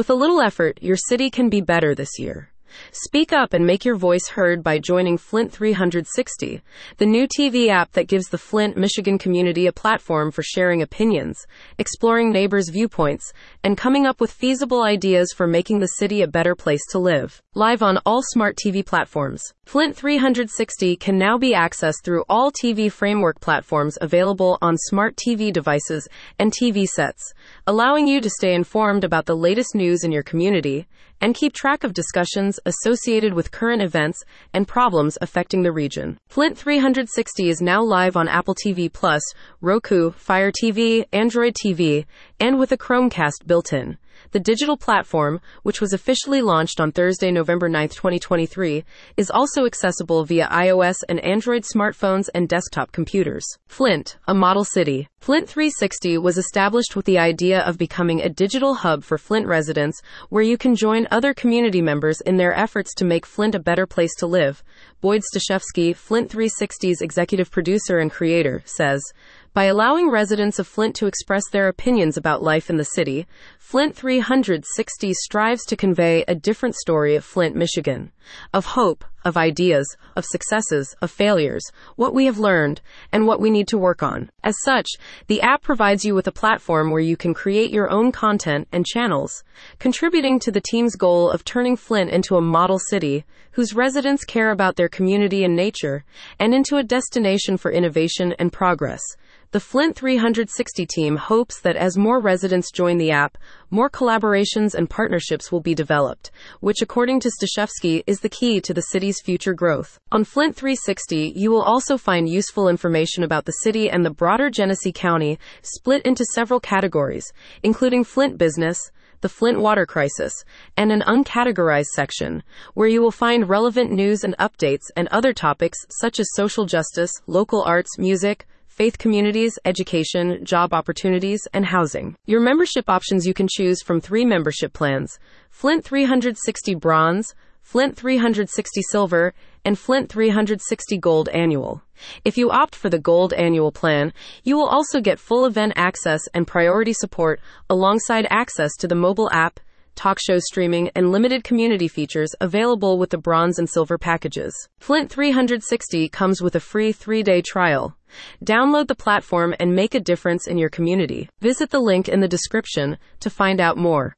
With a little effort, your city can be better this year. Speak up and make your voice heard by joining Flint 360, the new TV app that gives the Flint, Michigan community a platform for sharing opinions, exploring neighbors' viewpoints, and coming up with feasible ideas for making the city a better place to live. Live on all smart TV platforms, Flint 360 can now be accessed through all TV framework platforms available on smart TV devices and TV sets, allowing you to stay informed about the latest news in your community and keep track of discussions associated with current events and problems affecting the region. Flint 360 is now live on Apple TV Plus, Roku, Fire TV, Android TV, and with a Chromecast built in. The digital platform, which was officially launched on Thursday, November 9, 2023, is also accessible via iOS and Android smartphones and desktop computers. Flint, a model city. Flint 360 was established with the idea of becoming a digital hub for Flint residents where you can join other community members in their efforts to make Flint a better place to live. Boyd Stashevsky, Flint 360's executive producer and creator, says, by allowing residents of Flint to express their opinions about life in the city, Flint 360 strives to convey a different story of Flint, Michigan, of hope, of ideas, of successes, of failures, what we have learned, and what we need to work on. As such, the app provides you with a platform where you can create your own content and channels, contributing to the team's goal of turning Flint into a model city whose residents care about their community and nature, and into a destination for innovation and progress. The Flint 360 team hopes that as more residents join the app, more collaborations and partnerships will be developed, which, according to Stashevsky, is the key to the city's future growth. On Flint 360, you will also find useful information about the city and the broader Genesee County, split into several categories, including Flint business, the Flint water crisis, and an uncategorized section, where you will find relevant news and updates and other topics such as social justice, local arts, music, faith communities, education, job opportunities, and housing. Your membership options you can choose from three membership plans Flint 360 Bronze, Flint 360 Silver, and Flint 360 Gold Annual. If you opt for the Gold Annual plan, you will also get full event access and priority support alongside access to the mobile app talk show streaming, and limited community features available with the bronze and silver packages. Flint 360 comes with a free three day trial. Download the platform and make a difference in your community. Visit the link in the description to find out more.